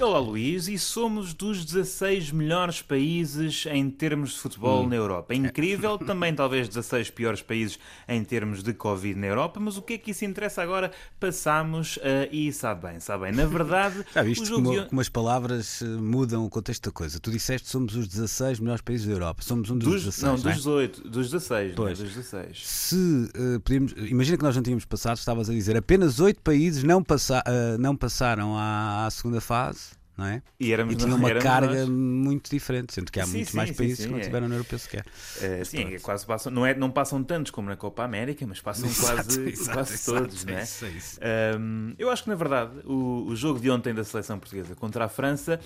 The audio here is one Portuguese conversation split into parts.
Olá Luís, e somos dos 16 melhores países em termos de futebol na Europa. É incrível, também talvez 16 piores países em termos de Covid na Europa, mas o que é que isso interessa agora? Passamos uh, e sabe bem, sabe bem. Na verdade, Já viste o jogo como, de... como as palavras eh, mudam o contexto da coisa. Tu disseste somos os 16 melhores países da Europa. Somos um dos, dos 16. não, não é? dos 18, dos 16, não é? Pois. dos 16. Se eh, podíamos, imagina que nós não tínhamos passado, estavas a dizer apenas 8 países não, passa, eh, não passaram à, à segunda fase, não é? E éramos E tinham uma carga nós. muito diferente, sendo que há Sim, muitos sim, mais sim, países que não é. tiveram na Europeu sequer. Uh, sim, é quase passam, não, é, não passam tantos como na Copa América, mas passam quase, exato, quase exato, todos, é não é? isso, é isso. Um, eu acho que, na verdade, o, o jogo de ontem da seleção portuguesa contra a França.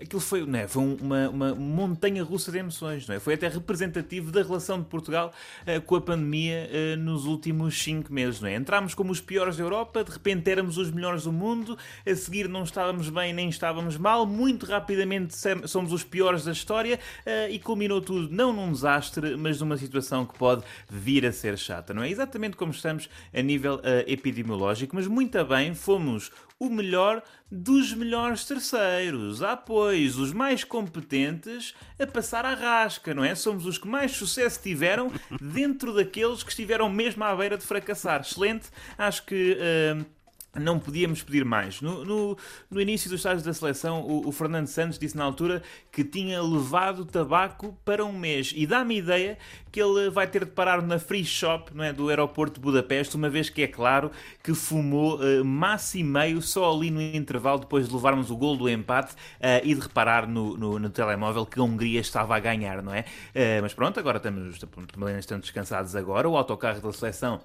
Aquilo foi, não é? foi uma, uma montanha russa de emoções, não é? Foi até representativo da relação de Portugal eh, com a pandemia eh, nos últimos cinco meses, não é? Como os piores da Europa, de repente éramos os melhores do mundo, a seguir não estávamos bem nem estávamos mal, muito rapidamente somos os piores da história eh, e culminou tudo não num desastre, mas numa situação que pode vir a ser chata, não é? Exatamente como estamos a nível epidemiológico, mas muito bem, fomos o melhor dos melhores terceiros. Há, pois, os mais competentes a passar à rasca, não é? Somos os que mais sucesso tiveram dentro daqueles que estiveram mesmo à beira de fracassar. Excelente. Acho que. ah, não podíamos pedir mais. No, no, no início dos estágios da seleção, o, o Fernando Santos disse na altura que tinha levado tabaco para um mês. E dá-me ideia que ele vai ter de parar na free shop não é, do aeroporto de Budapeste, uma vez que é claro que fumou uh, massa e meio só ali no intervalo, depois de levarmos o gol do empate eh, e de reparar no, no, no telemóvel que a Hungria estava a ganhar, não é? Eh, mas pronto, agora estamos, também estamos descansados agora. O autocarro da seleção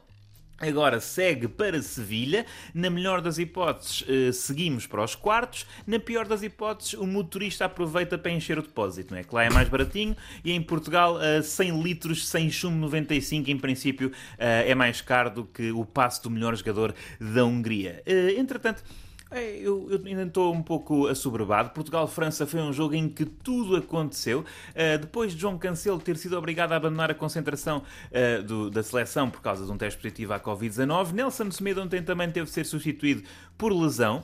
Agora segue para Sevilha. Na melhor das hipóteses, eh, seguimos para os quartos. Na pior das hipóteses, o motorista aproveita para encher o depósito, não é? Que lá é mais baratinho e em Portugal, eh, 100 litros sem chumbo 95, em princípio, eh, é mais caro do que o passe do melhor jogador da Hungria. Eh, Entretanto. É, Eu, eu ainda estou um pouco assoberbado. Portugal-França foi um jogo em que tudo aconteceu. Uh, depois de João Cancelo ter sido obrigado a abandonar a concentração uh, do- da seleção por causa de um teste positivo à Covid-19, Nelson Semedo ontem também teve de ser substituído por lesão.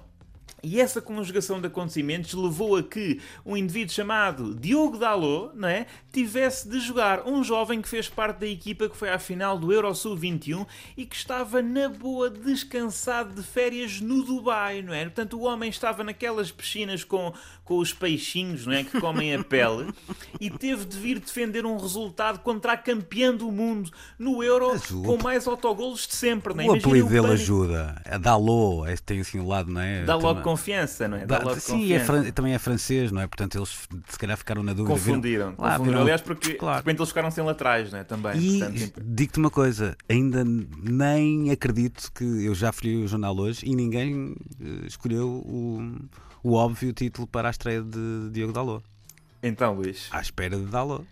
E essa conjugação de acontecimentos levou a que um indivíduo chamado Diogo Dalot não é, tivesse de jogar um jovem que fez parte da equipa que foi à final do Eurosul 21 e que estava na boa descansado de férias no Dubai, não é? Portanto, o homem estava naquelas piscinas com, com os peixinhos, não é, que comem a pele e teve de vir defender um resultado contra a campeã do mundo no Euro o- com mais autogolos de sempre, não é? O apelido dele ajuda. É Dalô, é, tem assim um lado, não é? Também- confiança, não é? Dá logo sim, é fran- também é francês, não é? Portanto, eles se calhar ficaram na dúvida. viram- Confundiram. Lá, confundiram. viram- Aliás, porque claro. de repente eles ficaram sem laterais, não é? Também. E Portanto, digo-te uma coisa, ainda nem acredito que eu já fui o jornal hoje e ninguém eh, escolheu o, o óbvio título para a estreia de Diogo Dalot. Então, Luís. À espera de Dalot.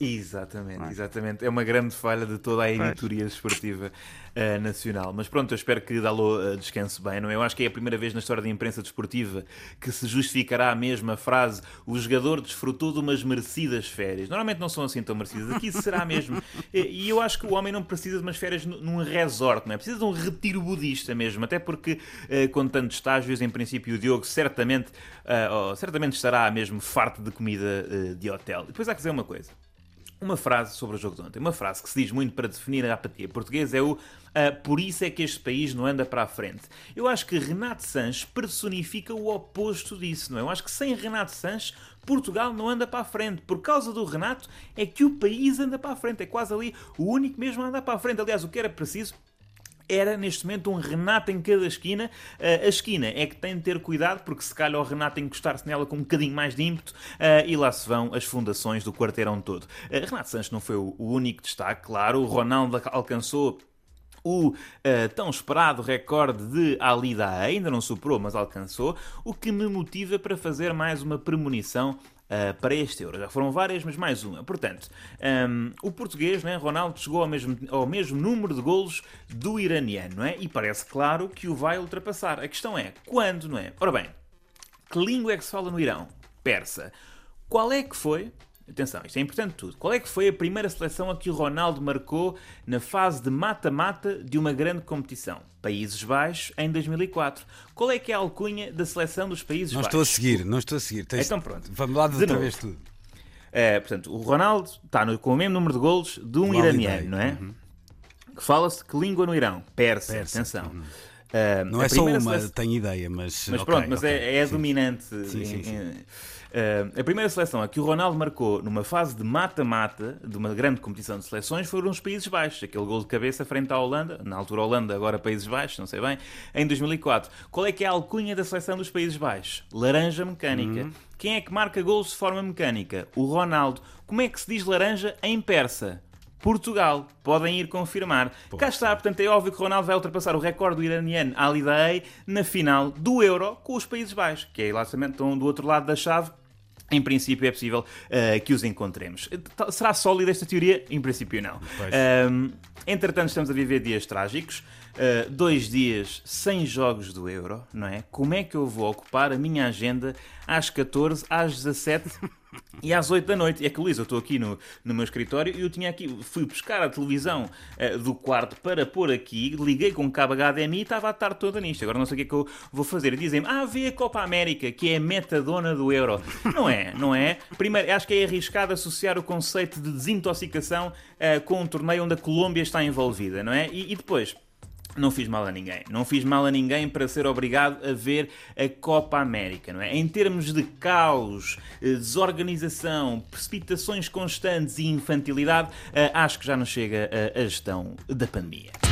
Exatamente, exatamente. É uma grande falha de toda a editoria desportiva eh, nacional. Mas pronto, eu espero que Dalot eh, descanse bem, não é? Eu acho que é a primeira vez na história da imprensa desportiva que se justificará a mesma frase: o jogador desfrutou de umas merecidas férias. Normalmente não são assim tão merecidas. Aqui será mesmo. E eu acho que o homem não precisa de umas férias nu- num resort, não é? Precisa de um retiro budista mesmo. Até porque, eh, com tantos estágios, em princípio, o Diogo certamente, eh, oh, certamente estará mesmo farto de comida de hotel. E depois há que dizer uma coisa. Uma frase sobre o jogo de ontem, uma frase que se diz muito para definir a apatia portuguesa é o ah, por isso é que este país não anda para a frente. Eu acho que Renato Sanches personifica o oposto disso, não é? Eu acho que sem Renato Sanches Portugal não anda para a frente. Por causa do Renato é que o país anda para a frente. É quase ali o único mesmo a andar para a frente. Aliás, o que era preciso era neste momento um Renato em cada esquina. Uh, a esquina é que tem de ter cuidado, porque se calhar o Renato encostar-se nela com um bocadinho mais de ímpeto uh, e lá se vão as fundações do quarteirão todo. Uh, Renato Sanches não foi o, único destaque, claro. O Ronaldo alcançou o eh, tão esperado recorde de Ali Daei, ainda não superou, mas alcançou, o que me motiva para fazer mais uma premonição eh, para este Euro. Já foram várias, mas mais uma. Portanto, ehm, o português, né, Ronaldo, chegou ao mesmo, ao mesmo número de golos do iraniano, não é? E parece claro que o vai ultrapassar. A questão é, quando, não é? Ora bem, que língua é que se fala no Irão? Persa. Qual é que foi Atenção, isto é importante tudo. Qual é que foi a primeira seleção a que o Ronaldo marcou na fase de mata-mata de uma grande competição? Países Baixos, em 2004. Qual é que é a alcunha da seleção dos Países Não Baixos? estou a seguir, não estou a seguir. Tens- Então pronto. Vamos lá de De outra novo. vez tudo. É, portanto, o Ronaldo está no- com o mesmo número de golos de um Do iraniano, Holiday. não é? Uhum. Que fala-se que língua no Irão? Persa, Persa, atenção. uhum. Ah, Não é só uma, seleção- tenho ideia, mas. Mas ok, pronto, mas ok. é, é Sim. dominante. Sim, sim, sim. eh, a primeira seleção a que o Ronaldo marcou numa fase de mata-mata de uma grande competição de seleções foram os Países Baixos. Aquele gol de cabeça frente à Holanda, na altura Holanda, agora Países Baixos, não sei bem, em 2004. Qual é que é a alcunha da seleção dos Países Baixos? Laranja mecânica. Uhum. Quem é que marca gols de forma mecânica? O Ronaldo. Como é que se diz laranja em persa? Portugal. Podem ir confirmar. Cá está, portanto, é óbvio que Ronaldo vai ultrapassar o recorde do iraniano Ali Daei na final do Euro com os Países Baixos, que é estão do outro lado da chave. Em princípio é possível eh, que os encontremos. Eh, Será sólida esta teoria? Em princípio não. Ahm, entretanto, estamos a viver dias trágicos. Uh, dois dias sem jogos do Euro, não é? Como é que eu vou ocupar a minha agenda às 14, às 17 e às 8 da noite? É que, Luís, eu estou aqui no, no meu escritório e eu tinha aqui, fui buscar a televisão uh, do quarto para pôr aqui, liguei com cabo HDMI e estava a tarde toda nisto. Agora não sei o que é que eu vou fazer. Dizem-me, ah, vê a Copa América, que é a metadona do Euro. Não é, não é? Primeiro, acho que é arriscado associar o conceito de desintoxicação uh, com um torneio onde a Colômbia está envolvida, não é? e, e depois. Não fiz mal a ninguém. Não fiz mal a ninguém para ser obrigado a ver a Copa América, não é? Em termos de caos, eh, desorganização, precipitações constantes e infantilidade, eh, acho que já não chega a a gestão da pandemia.